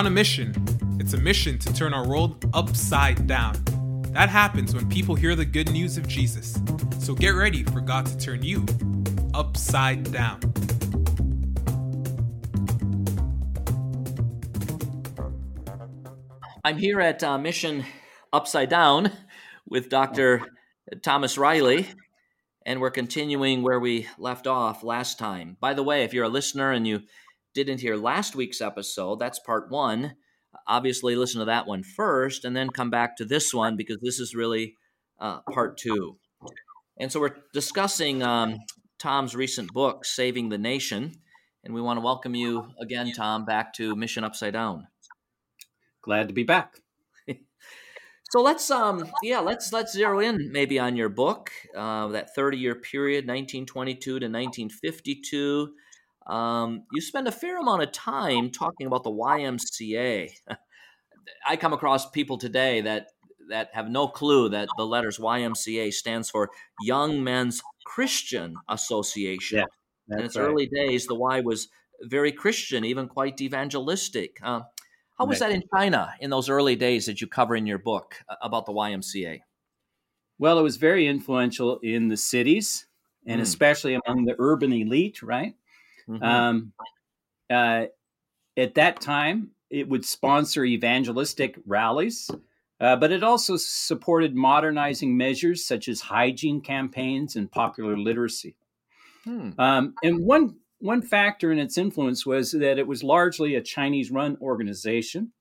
on a mission. It's a mission to turn our world upside down. That happens when people hear the good news of Jesus. So get ready for God to turn you upside down. I'm here at uh, Mission Upside Down with Dr. Thomas Riley, and we're continuing where we left off last time. By the way, if you're a listener and you didn't hear last week's episode, that's part one. Obviously, listen to that one first and then come back to this one because this is really uh, part two. And so we're discussing um, Tom's recent book, Saving the Nation. And we want to welcome you again, Tom, back to Mission Upside Down. Glad to be back. So let's um yeah let's let's zero in maybe on your book uh, that thirty year period 1922 to 1952. Um, you spend a fair amount of time talking about the YMCA. I come across people today that that have no clue that the letters YMCA stands for Young Men's Christian Association. Yeah, in its right. early days, the Y was very Christian, even quite evangelistic. Uh, how was that in China in those early days that you cover in your book uh, about the YMCA? Well, it was very influential in the cities and Mm. especially among the urban elite, right? Mhm. Um, uh, at that time, it would sponsor evangelistic rallies, uh, but it also supported modernizing measures such as hygiene campaigns and popular literacy. Hmm. Um, and one one factor in its influence was that it was largely a Chinese-run organization,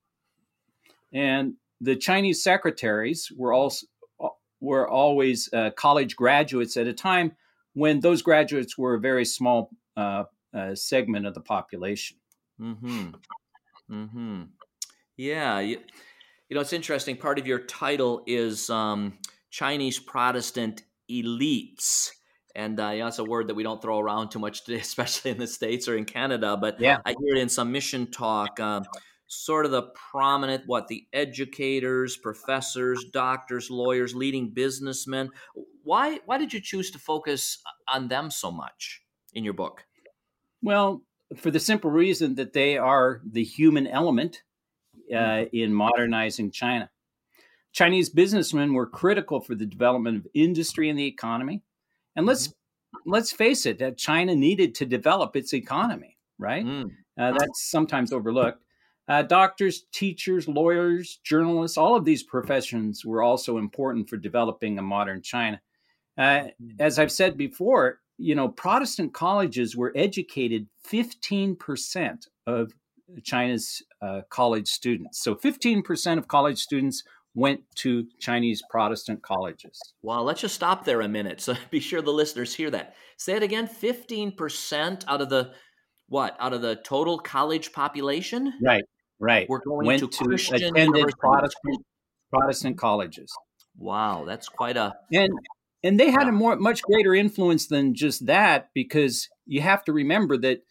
and the Chinese secretaries were also were always uh, college graduates at a time when those graduates were a very small uh, uh, segment of the population. Hmm. Hmm. Yeah. You, you know, it's interesting. Part of your title is um, Chinese Protestant elites. And uh, yeah, that's a word that we don't throw around too much today, especially in the States or in Canada. But Yeah. I hear it in some mission talk. Um, sort of the prominent, what, the educators, professors, doctors, lawyers, leading businessmen. Why, why did you choose to focus on them so much in your book? Well, for the simple reason that they are the human element uh, in modernizing China. Chinese businessmen were critical for the development of industry and the economy. And let's let's face it, that China needed to develop its economy, right? Mm. Uh, that's sometimes overlooked. Uh, doctors, teachers, lawyers, journalists, all of these professions were also important for developing a modern China. Uh, as I've said before, you know, Protestant colleges were educated 15% of China's uh, college students. So 15% of college students went to Chinese Protestant colleges. Wow, let's just stop there a minute. So be sure the listeners hear that. Say it again 15% out of the what? Out of the total college population? Right, right. We're going went to to, Christian attended. Protestant Protestant colleges. Wow, that's quite a and and they had a more much greater influence than just that because you have to remember that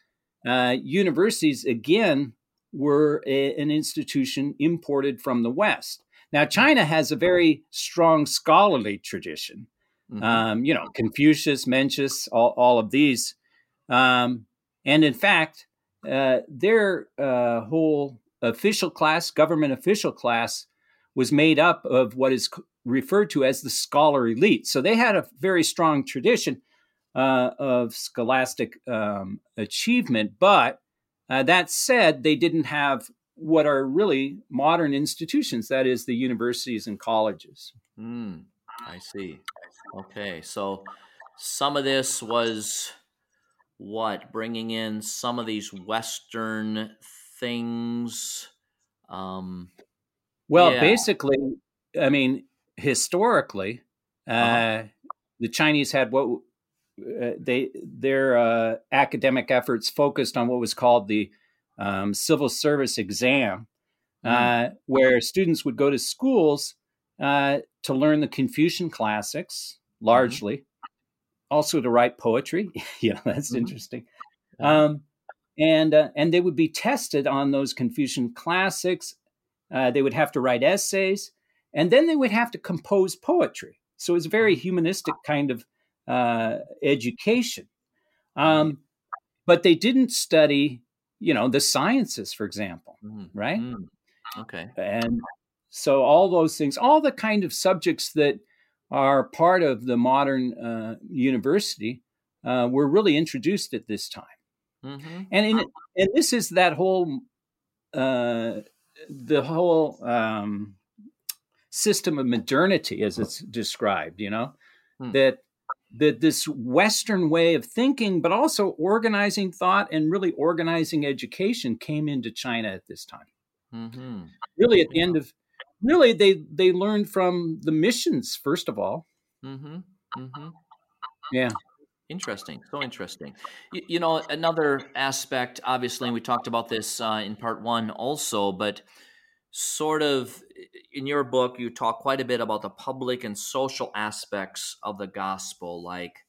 uh, universities again were a, an institution imported from the west. Now china has a very strong scholarly tradition. Mhm. um, you know confucius mencius all, all of these. Um, and in fact uh, their uh, whole official class government official class was made up of what is referred to as the scholar elite. So they had a very strong tradition uh, of scholastic um, achievement. But uh, that said, they didn't have what are really modern institutions that is, the universities and colleges. Mm, I see. Okay, so some of this was what bringing in some of these Western things. Um, Well, Yeah. basically, I mean, historically, uh, Uh-huh. the Chinese had what uh, they their uh, academic efforts focused on what was called the um, civil service exam, uh, where students would go to schools uh, to learn the Confucian classics, largely, also to write poetry. you know, that's Mhm. interesting. Um, and uh, and they would be tested on those Confucian classics. Uh, they would have to write essays, and then they would have to compose poetry. So it's a very humanistic kind of uh, education. Um, but they didn't study you know, the sciences, for example, Mm, right? mm. Okay. And so all those things, all the kind of subjects that are part of the modern uh, university, uh, were really introduced at this time. hmm And in, and this is that whole uh, the whole um, system of modernity, as it's described. You know Hmm. that that this Western way of thinking, but also organizing thought and really organizing education, came into China at this time. hmm Really, at the end of really they they learned from the missions first of all. Mm-hmm. Mm-hmm. Yeah. Interesting. So interesting. You, you know, another aspect, obviously, and we talked about this uh, in part one also, but sort of in your book, you talk quite a bit about the public and social aspects of the gospel, like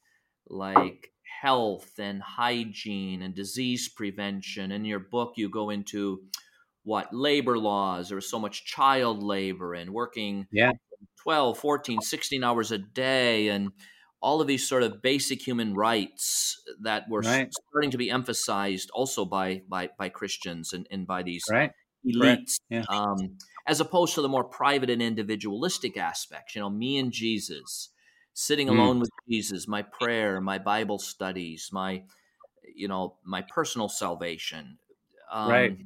like health and hygiene and disease prevention. In your book, you go into what labor laws, there's so much child labor and working Yeah. 12, 14, 16 hours a day and all of these sort of basic human rights that were Right. starting to be emphasized also by by, by Christians and, and by these Right. Elites, Yeah. um, as opposed to the more private and individualistic aspects. You know, me and Jesus, sitting Mm. alone with Jesus, my prayer, my Bible studies, my, you know, my personal salvation. Um, Right.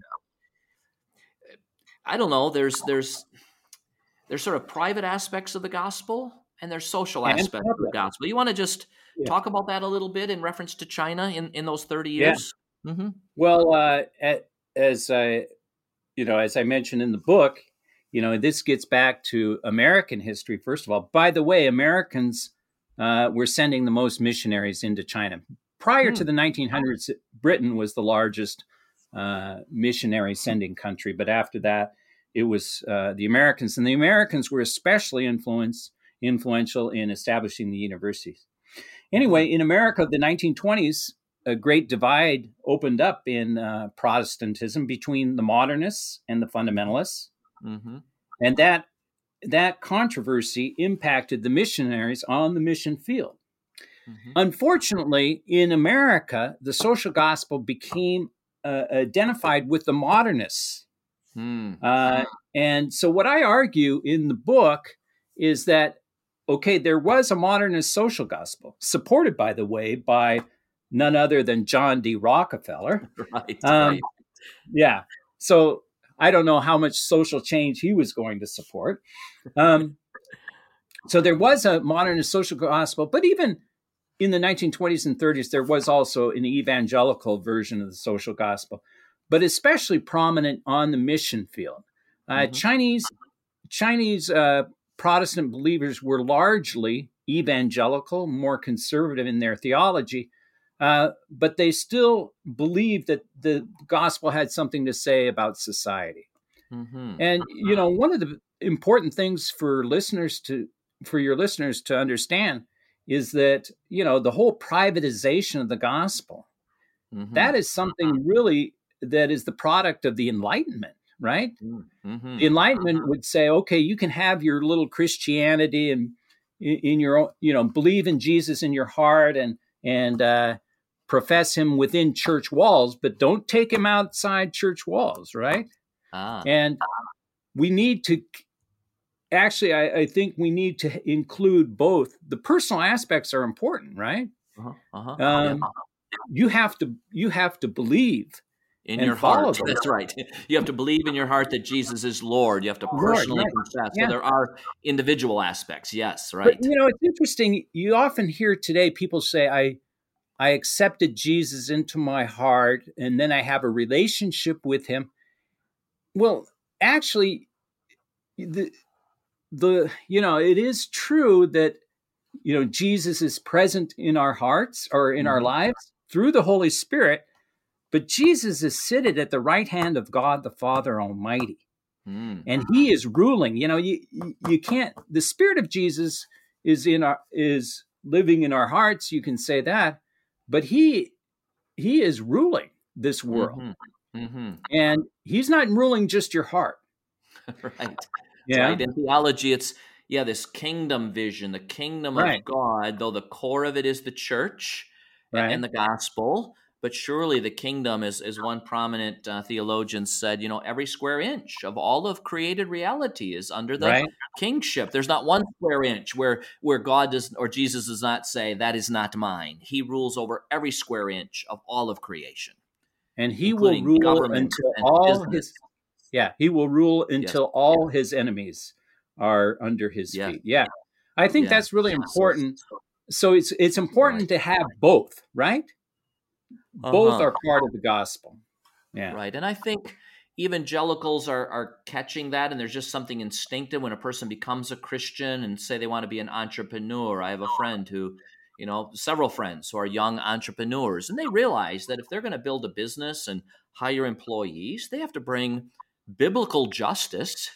I don't know. There's there's there's sort of private aspects of the gospel and there's social And aspects of the gospel. You want to just Yeah. talk about that a little bit in reference to China in in those 30 Yeah. years? Mm-hmm. Well, uh, a- as I, you know, as I mentioned in the book, you know, this gets back to American history. First of all, by the way, Americans uh, were sending the most missionaries into China. Prior to Hmm. the 1900s, Britain was the largest uh, missionary sending country, but after that, it was uh, the Americans, and the Americans were especially influence, influential in establishing the universities. Anyway, in America, the 1920s, a great divide opened up in uh, Protestantism between the modernists and the fundamentalists, Mm-hmm. and that that controversy impacted the missionaries on the mission field. Mm-hmm. Unfortunately, in America, the social gospel became uh, identified with the modernists. Hmm. Uh, and so, what I argue in the book is that, okay, there was a modernist social gospel, supported, by the way, by none other than John D. Rockefeller. Right. Um, right. Yeah. So, I don't know how much social change he was going to support. Um, so, there was a modernist social gospel, but even in the 1920s and 30s, there was also an evangelical version of the social gospel, but especially prominent on the mission field. Uh, Mhm. Chinese Chinese uh, Protestant believers were largely evangelical, more conservative in their theology, uh, but they still believed that the gospel had something to say about society. Mm-hmm. And you know, one of the important things for listeners to for your listeners to understand is that you know the whole privatization of the gospel Mm-hmm. that is something really that is the product of the enlightenment right Mm-hmm. the enlightenment would say okay you can have your little christianity and in in your own you know believe in jesus in your heart and and uh profess him within church walls but don't take him outside church walls right Ah. and we need to actually I, I think we need to include both the personal aspects are important right Uh-huh. Uh-huh. um, yeah. you have to you have to believe In your heart. them. That's right. You have to believe in your heart that Jesus is Lord. You have to Lord, personally confess. Yeah. So there are individual aspects. Yes. Right. But you know, it's interesting. You often hear today people say, "I, I accepted Jesus into my heart, and then I have a relationship with Him." Well, actually, the the you know, it is true that you know Jesus is present in our hearts or in our Mhm. lives through the Holy Spirit, but Jesus is seated at the right hand of God the Father Almighty Mm. and he is ruling you know you- you can't the spirit of jesus is in our is living in our hearts you can say that but he he is ruling this world Mhm. Mhm. and he's not ruling just your heart right. yeah Right. In theology, it's yeah, this kingdom vision, the kingdom Right. of God, though the core of it is the church right and the gospel, but surely the kingdom is as one prominent uh, theologian said you know every square inch of all of created reality is under the Right. kingship there's not one square inch where where god does or jesus does not say that is not mine he rules over every square inch of all of creation and he will rule until all business. his yeah he will rule until all his enemies are under his Yeah. feet yeah i think Yeah. that's really important so it's it's important Right. to have both right both Uh-huh. are part of the gospel yeah Right. And I think evangelicals are, are catching that, and there's just something instinctive when a person becomes a Christian and say they want to be an entrepreneur. I have a friend who, you know, several friends who are young entrepreneurs, and they realize that if they're going to build a business and hire employees, they have to bring biblical justice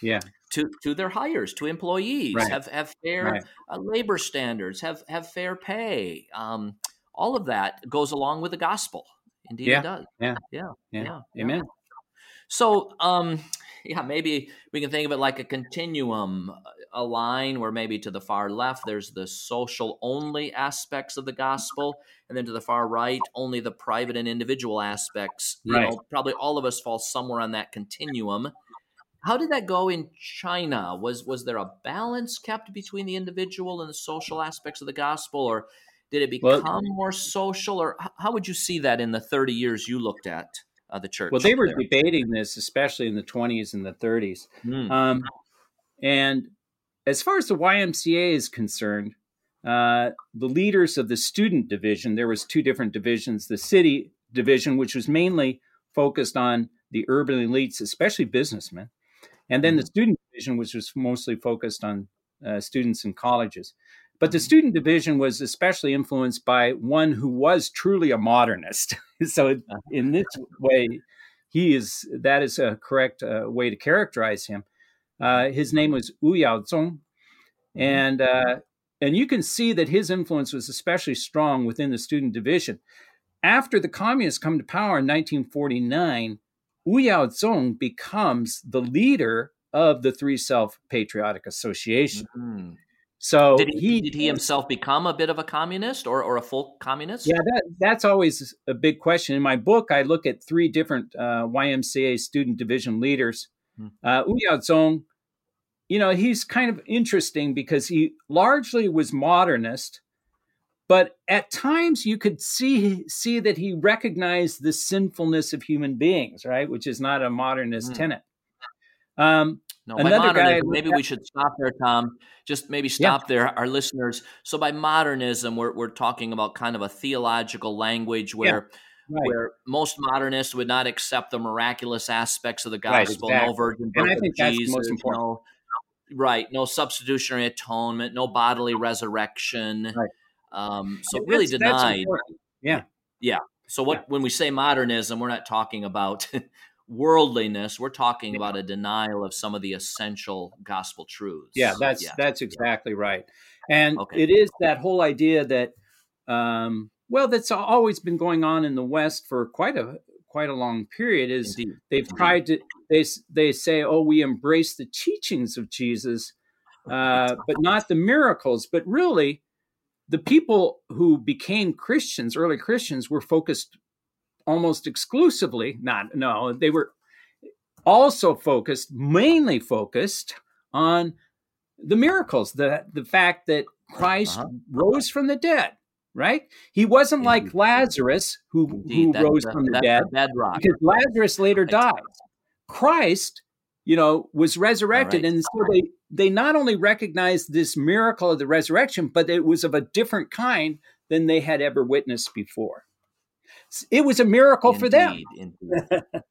yeah to, to their hires, to employees, Right. have have fair right uh, labor standards, have have fair pay. Um, all of that goes along with the gospel. Indeed, Yeah. it does. Yeah. yeah, yeah, yeah, yeah. amen So, um, yeah, maybe we can think of it like a continuum, a line where maybe to the far left there's the social only aspects of the gospel, and then to the far right only the private and individual aspects. You Right. know, probably all of us fall somewhere on that continuum. How did that go in China? Was was there a balance kept between the individual and the social aspects of the gospel, or did it Well- become more social? Or how would you see that in the thirty years you looked at uh, the church? well they were there? debating this especially in the 20s and the 30s Mm. Um, and as far as the YMCA is concerned, uh, the leaders of the student division, there was two different divisions. The city division, which was mainly focused on the urban elites, especially businessmen, and then the student division, which was mostly focused on uh, students in colleges. But the student division was especially influenced by one who was truly a modernist. so, in this way, he is that is a correct uh, way to characterize him. Uh, his name was Wu Yaozong, and uh, and you can see that his influence was especially strong within the student division. After the communists come to power in 1949, Wu Yaozong becomes the leader of the Three Self Patriotic Association. Mhm. So Did he, he did he himself become a bit of a communist or, or a full communist? Yeah, that, that's always a big question. In my book, I look at three different uh, YMCA student division leaders. Hmm. Uh, Wu Yaozong, you know, he's kind of interesting because he largely was modernist, but at times you could see see that he recognized the sinfulness of human beings, right? Which is not a modernist Hmm. tenet. Um, No, Another by modernism, maybe we should stop there, Tom. Just maybe stop there, our listeners. So by modernism, we're, we're talking about kind of a theological language where right. where most modernists would not accept the miraculous aspects of the Right, gospel. exactly. No virgin And birth I of think that's Jesus. most important. No, right. No substitutionary atonement. No bodily resurrection. Right. Um, so And really denied. important. Yeah. So what when we say modernism, we're not talking about worldliness. We're talking about a denial of some of the essential gospel truths. Yeah, that's Yeah. that's exactly right. And Okay. it is that whole idea that um, well, that's always been going on in the West for quite a quite a long period. Is Indeed. they've Indeed. tried to they they say, oh, we embrace the teachings of Jesus, uh, but not the miracles. But really, the people who became Christians, early Christians, were focused almost exclusively. Not no, they were also focused, mainly focused on the miracles, the the fact that Christ Uh-huh. rose from the dead. Right? He wasn't like Lazarus, who Indeed. who rose the- from the dead, bedrock. because Lazarus later Right. died. Christ, you know, was resurrected, right. and so they they not only recognized this miracle of the resurrection, but it was of a different kind than they had ever witnessed before. It was a miracle for them. Indeed, Indeed.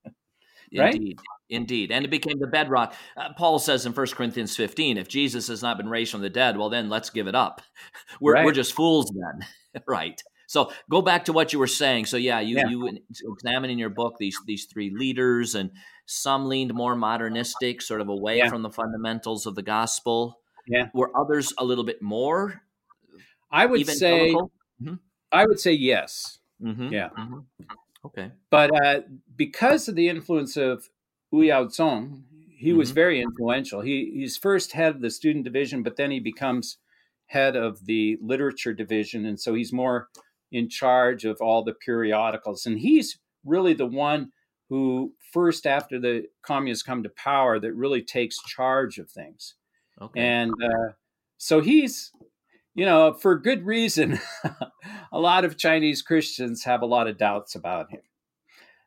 Right? Indeed. Indeed. And it became the bedrock. Uh, Paul says in 1 Corinthians 15, if Jesus has not been raised from the dead, well, then let's give it up. We're, Right. we're just fools then. right. So go back to what you were saying. So yeah, you, Yeah. you examine in your book these these three leaders, and some leaned more modernistic, sort of away Yeah. from the fundamentals of the gospel. Yeah. Were others a little bit more I would say, evangelical? I would say yes, Mhm, Yeah. mhm. Okay. but uh, because of the influence of Wu Yaozong, he was Mhm. very influential. He he's first head of the student division, but then he becomes head of the literature division, and so he's more in charge of all the periodicals. And he's really the one who, first after the communists come to power, that really takes charge of things. Okay. And uh, so he's, you know, for good reason, a lot of Chinese Christians have a lot of doubts about him.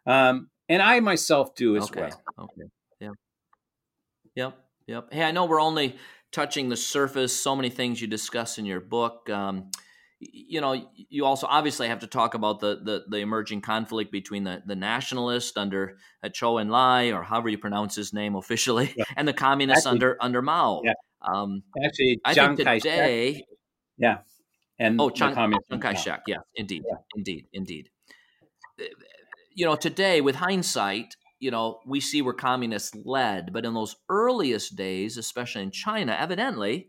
Um, and I myself do as okay. well. Okay. Yeah. Yep. Yep. Hey, I know we're only touching the surface. So many things you discuss in your book. Um, you know, you also obviously have to talk about the the, the emerging conflict between the, the nationalist under uh, Zhou Enlai, or however you pronounce his name officially, yeah. and the communists actually, under under Mao. Yeah. Um, actually, I think today. Yeah. And oh, Chiang, Chiang Kai-shek. Yeah, indeed, yeah. indeed, indeed. You know, today with hindsight, you know, we see where communists led, but in those earliest days, especially in China, evidently,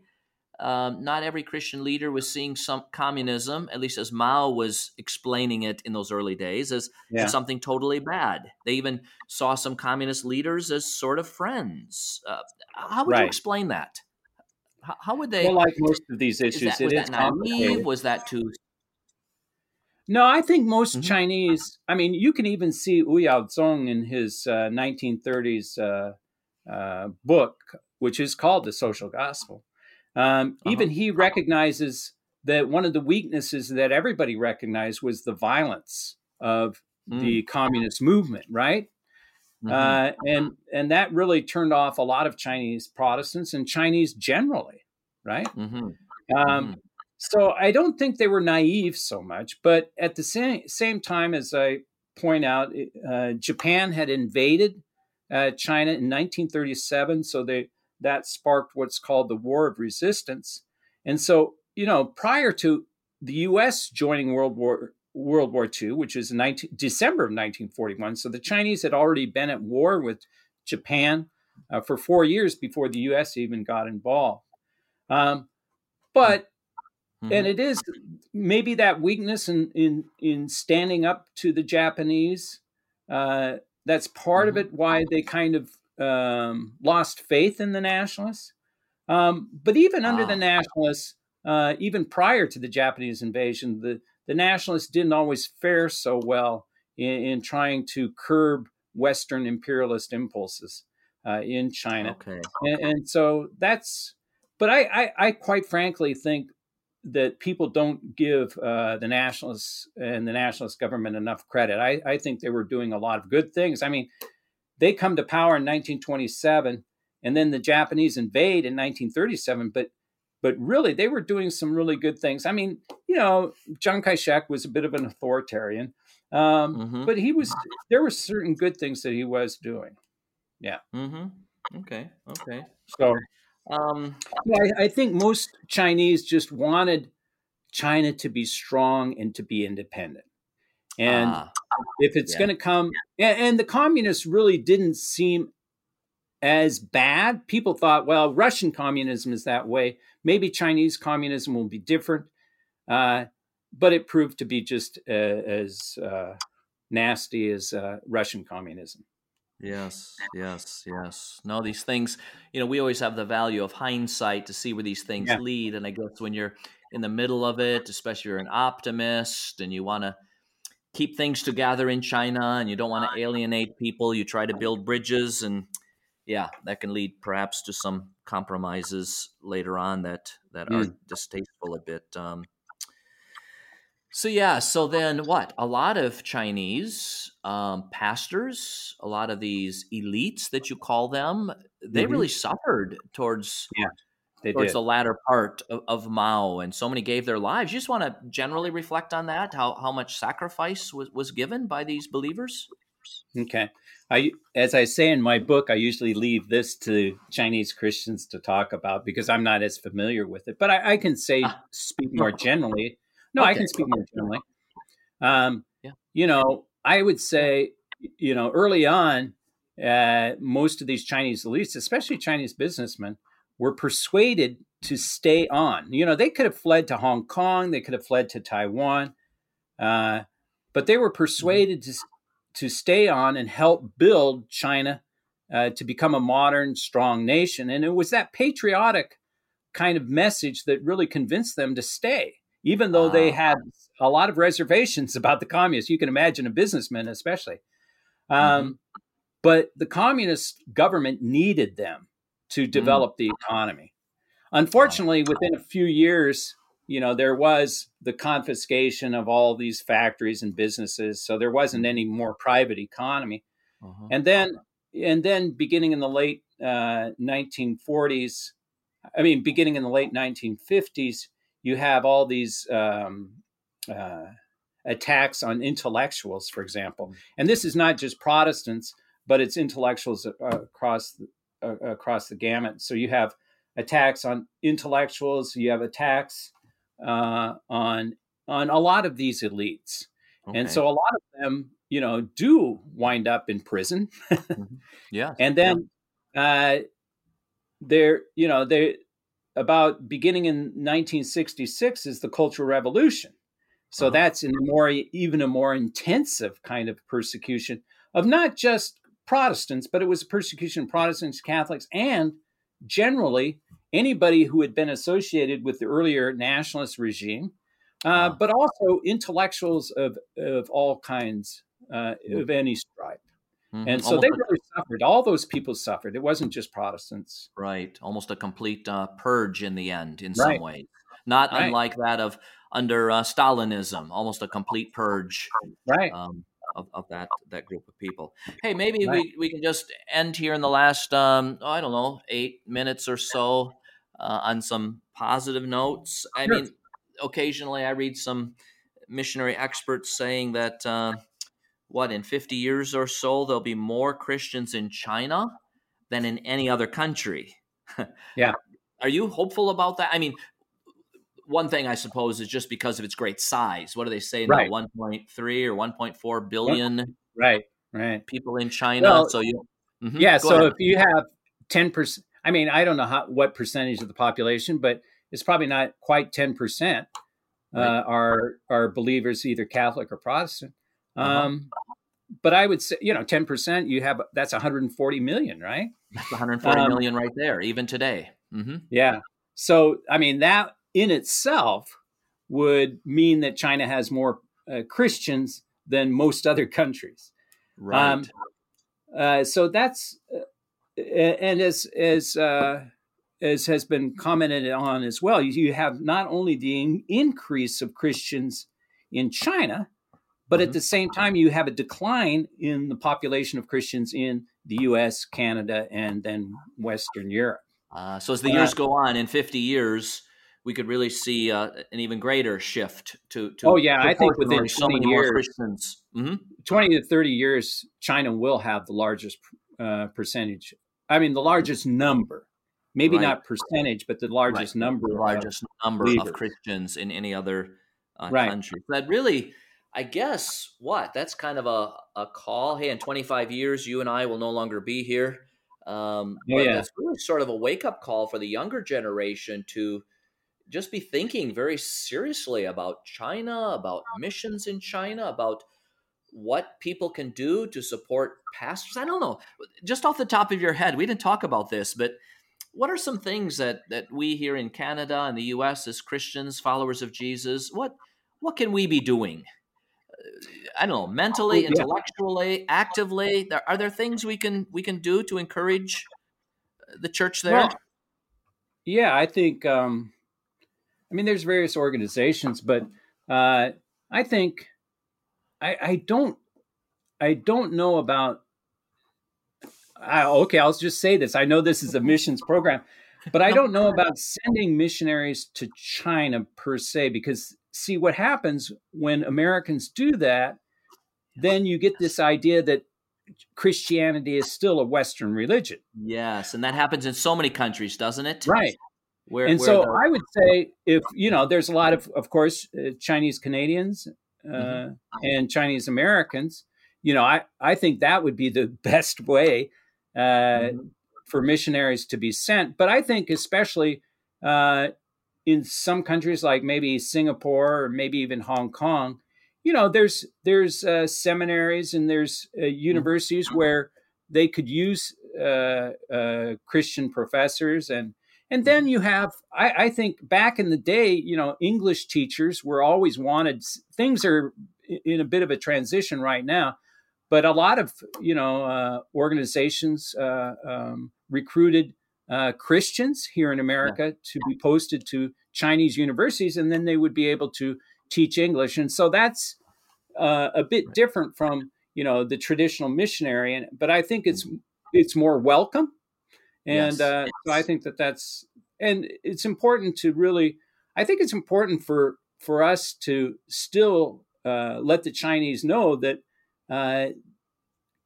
um, not every Christian leader was seeing some communism, at least as Mao was explaining it in those early days, as, yeah. as something totally bad. They even saw some communist leaders as sort of friends. Uh, how would right. you explain that? How, how, would they? Well, like most of these issues, is that, was that naive? Was that too no, I think most mm-hmm. Chinese. I mean, you can even see Wu Yaozong in his uh, 1930s uh, uh, book, which is called The Social Gospel. Um, uh-huh. Even he recognizes that one of the weaknesses that everybody recognized was the violence of mm. the communist movement, right? Mm-hmm. Uh, and and that really turned off a lot of Chinese Protestants and Chinese generally, right? Mm-hmm. Um, mm-hmm. So I don't think they were naive so much, but at the same same time, as I point out, uh, Japan had invaded uh, China in 1937, so they that sparked what's called the War of Resistance. And so, you know, prior to the U.S. joining World War World War II, which is 19, December of 1941, so the Chinese had already been at war with Japan uh, for four years before the U.S. even got involved. Um, but Mm-hmm. and it is maybe that weakness in in in standing up to the Japanese. Uh, that's part mm-hmm. of it. Why they kind of um, lost faith in the nationalists. Um, but even under the ah. nationalists, uh, even prior to the Japanese invasion, the the nationalists didn't always fare so well in, in trying to curb Western imperialist impulses uh, in China. Okay. And, and, so that's. But I, I, I quite frankly think that people don't give uh, the nationalists and the nationalist government enough credit. I, I, think they were doing a lot of good things. I mean, they come to power in 1927, and then the Japanese invade in 1937. But but really, they were doing some really good things. I mean, you know, Chiang Kai-shek was a bit of an authoritarian, um, mm-hmm. but he was. There were certain good things that he was doing. Yeah. Mm-hmm. Okay. Okay. So um, I, I think most Chinese just wanted China to be strong and to be independent. And uh, if it's yeah. going to come, and, and, the communists really didn't seem as bad. People thought, well, Russian communism is that way. Maybe Chinese communism will be different. Uh, but it proved to be just uh, as uh, nasty as uh, Russian communism. Yes, yes, yes. No, these things, you know, we always have the value of hindsight to see where these things yeah. lead. And I guess when you're in the middle of it, especially you're an optimist and you want to keep things together in China and you don't want to alienate people, you try to build bridges. And yeah, that can lead perhaps to some compromises later on that, that mm. are distasteful a bit. Um, so yeah, so then what? A lot of Chinese um, pastors, a lot of these elites that you call them, they mm-hmm. really suffered towards yeah, they towards did. the latter part of, of, Mao, and so many gave their lives. You just want to generally reflect on that, how how much sacrifice was was given by these believers. Okay, I as I say in my book, I usually leave this to Chinese Christians to talk about because I'm not as familiar with it, but I, I can say, ah. speak more generally no, okay. I can speak more generally. Um, yeah. You know, I would say, you know, early on, uh, most of these Chinese elites, especially Chinese businessmen, were persuaded to stay on. You know, they could have fled to Hong Kong, they could have fled to Taiwan, uh, but they were mm-hmm. persuaded mm-hmm. to to stay on and help build China uh, to become a modern, strong nation. And it was that patriotic kind of message that really convinced them to stay even though they had a lot of reservations about the communists. You can imagine a businessman, especially. Um, But the communist government needed them to develop the economy. Unfortunately, within a few years, you know, there was the confiscation of all these factories and businesses, so there wasn't any more private economy. Uh-huh. And then, and then, beginning in the late uh, 1940s, I mean, beginning in the late 1950s, you have all these um, uh, attacks on intellectuals, for example. And this is not just Protestants, but it's intellectuals across the, uh, across the gamut. So you have attacks on intellectuals. You have attacks uh, on on a lot of these elites, and so a lot of them, you know, do wind up in prison. yeah. and then uh, there, you know, they about beginning in 1966 is the Cultural Revolution. So Uh-huh. that's in a more even a more intensive kind of persecution of not just Protestants, but it was a persecution of Protestants, Catholics, and generally anybody who had been associated with the earlier nationalist regime, uh, Ah. but also intellectuals of of all kinds uh, of any stripe. Mhm. And so Almost they a- really suffered. All those people suffered. It wasn't just Protestants. Right, almost a complete uh, purge in the end, in Right. some ways. Not Right. unlike that of under uh, Stalinism, almost a complete purge Right. um, of, of that that group of people. Hey, maybe Right. we, we can just end here in the last um, oh, I don't know eight minutes or so uh, on some positive notes. I Sure. mean, occasionally I read some missionary experts saying that uh, what in 50 years or so there'll be more Christians in China than in any other country. Yeah. Are you hopeful about that? I mean, one thing I suppose is just because of its great size. What do they say now? Right. 1.3 or 1.4 billion Right. Right. people in China. Well, so you, Mhm, Yeah. So ahead. if you have ten percent, I mean, I don't know how what percentage of the population, but it's probably not quite ten percent uh, Right. are are believers, either Catholic or Protestant. Uh-huh. Um, but I would say, you know, ten percent. You have that's 140 million, right? that's 140 um, million right there, even today. hmm Yeah. So, I mean, that in itself would mean that China has more uh, Christians than most other countries. Right. Um, Uh, so that's, uh, and as as uh, as has been commented on as well, you, you have not only the in- increase of Christians in China, but Mhm. at the same time you have a decline in the population of Christians in the U.S., Canada, and then Western Europe. Uh, so as the Uh, years go on, in 50 years, we could really see uh, an even greater shift to. to Oh, yeah, I think within so 20 many more years- Christians. hmm 20 to 30 years, China will have the largest uh, percentage. I mean, the largest number, maybe Right. not percentage, but the largest number. the of- number believers. of Christians in any other uh, Right. country. That really, I guess, what that's kind of a, a call. Hey, in 25 years, you and I will no longer be here. Um, Oh, but yeah. That's really sort of a wake up call for the younger generation to just be thinking very seriously about China, about missions in China, about what people can do to support pastors. I don't know. Just off the top of your head, we didn't talk about this, but what are some things that that we here in Canada and the U.S. as Christians, followers of Jesus, what what can we be doing? I don't know, mentally, Oh, intellectually, actively. There, are there things we can we can do to encourage the church there? Well, yeah, I think. Um, I mean, there's various organizations, but uh, I think I, I don't. I don't know about. I, okay, I'll just say this. I know this is a missions program, but I don't know about sending missionaries to China per se. Because see, what happens when Americans do that, then you get this idea that Christianity is still a Western religion. yes, and that happens in so many countries, doesn't it? Right. Where, and where so the- I would say if you know, there's a lot of, of course, uh, Chinese Canadians uh, Mhm. and Chinese Americans. You know, I I think that would be the best way uh, Mhm. for missionaries to be sent. But I think especially uh, in some countries like maybe Singapore or maybe even Hong Kong, you know, there's there's uh, seminaries and there's uh, universities where they could use uh, uh, Christian professors and And then you have, I, I, think back in the day, you know, English teachers were always wanted. Things are in a bit of a transition right now, but a lot of, you know, uh, organizations uh, um, recruited uh, Christians here in America yeah. to be posted to Chinese universities, and then they would be able to teach English. And so that's uh, a bit different from, you know, the traditional missionary. And but I think it's mm-hmm. it's more welcome and yes. uh, so I think that that's and it's important to really. I think it's important for for us to still uh, let the Chinese know that uh,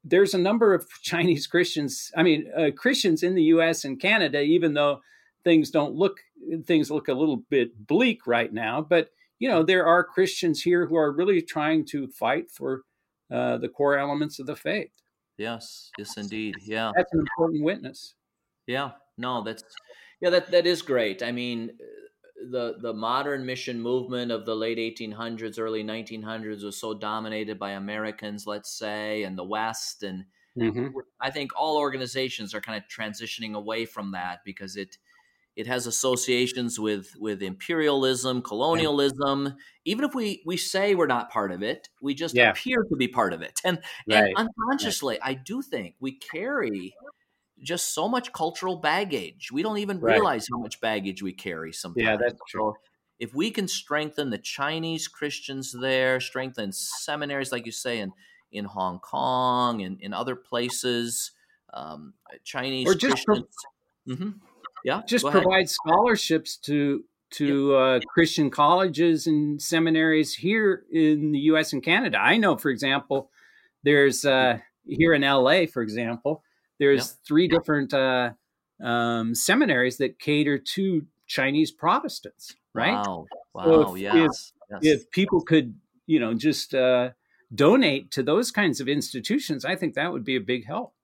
there's a number of Chinese Christians. I mean, uh, Christians in the U.S. and Canada, even though things don't look things look a little bit bleak right now, but you know there are Christians here who are really trying to fight for uh, the core elements of the faith. Yes, yes, indeed. Yeah, that's an important witness. Yeah, no, that's yeah, that that is great. I mean, the the modern mission movement of the late 1800s, early 1900s was so dominated by Americans, let's say, and the West, and mm-hmm. I think all organizations are kind of transitioning away from that because it it has associations with with imperialism, colonialism. Yeah. Even if we we say we're not part of it, we just yeah. appear to be part of it, and, right. and unconsciously, right. I do think we carry just so much cultural baggage. We don't even right. realize how much baggage we carry sometimes. Yeah, that's true. So if we can strengthen the Chinese Christians there, strengthen seminaries, like you say, in, in Hong Kong and in other places, um, Chinese or just Christians. Pro- mm-hmm. Yeah, just provide scholarships to to uh, Christian colleges and seminaries here in the U.S. and Canada. I know, for example, there's uh, here in L.A., for example, there's three different uh, um, seminaries that cater to Chinese Protestants, right? Wow, wow, so if, yes. If, yes. if, people could, you know, just uh, donate to those kinds of institutions, I think that would be a big help.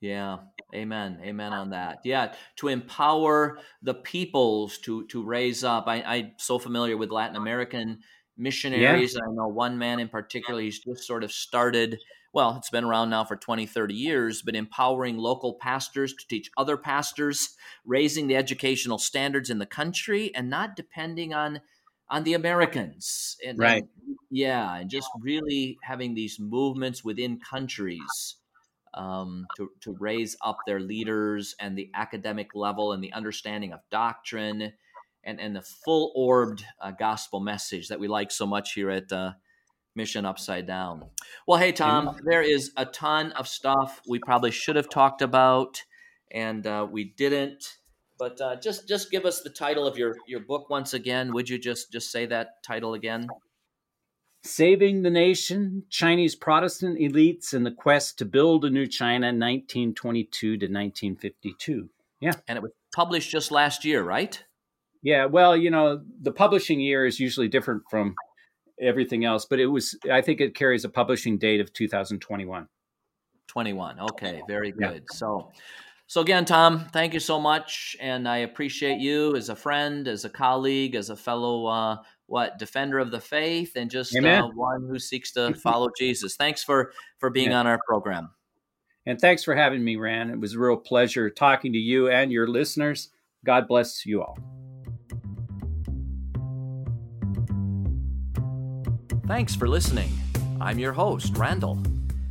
Yeah, amen, amen on that. Yeah, to empower the peoples to to raise up. I, I'm so familiar with Latin American missionaries. Yeah. I know one man in particular. He's just sort of started well, it's been around now for 20, 30 years, but empowering local pastors to teach other pastors, raising the educational standards in the country, and not depending on on the Americans. And, right. And, yeah, and just really having these movements within countries um, to, to raise up their leaders and the academic level and the understanding of doctrine and, and the full orbed uh, gospel message that we like so much here at uh, mission upside down. Well, hey, Tom, there is a ton of stuff we probably should have talked about, and uh, we didn't. But uh, just just give us the title of your your book once again. Would you just just say that title again? Saving the Nation Chinese Protestant Elites in the Quest to Build a New China, 1922 to 1952. Yeah. And it was published just last year, right? Yeah. Well, you know, the publishing year is usually different from everything else. But it was, I think it carries a publishing date of 2021. 21. Okay, very good. Yeah. So, so again, Tom, thank you so much, and I appreciate you as a friend, as a colleague, as a fellow uh, what defender of the faith, and just uh, one who seeks to follow Jesus. Thanks for for being yeah. on our program. And thanks for having me, Ran. It was a real pleasure talking to you and your listeners. God bless you all. Thanks for listening. I'm your host, Randall.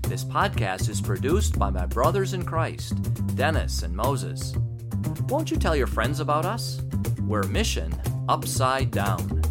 This podcast is produced by my brothers in Christ, Dennis and Moses. Won't you tell your friends about us? We're Mission Upside Down.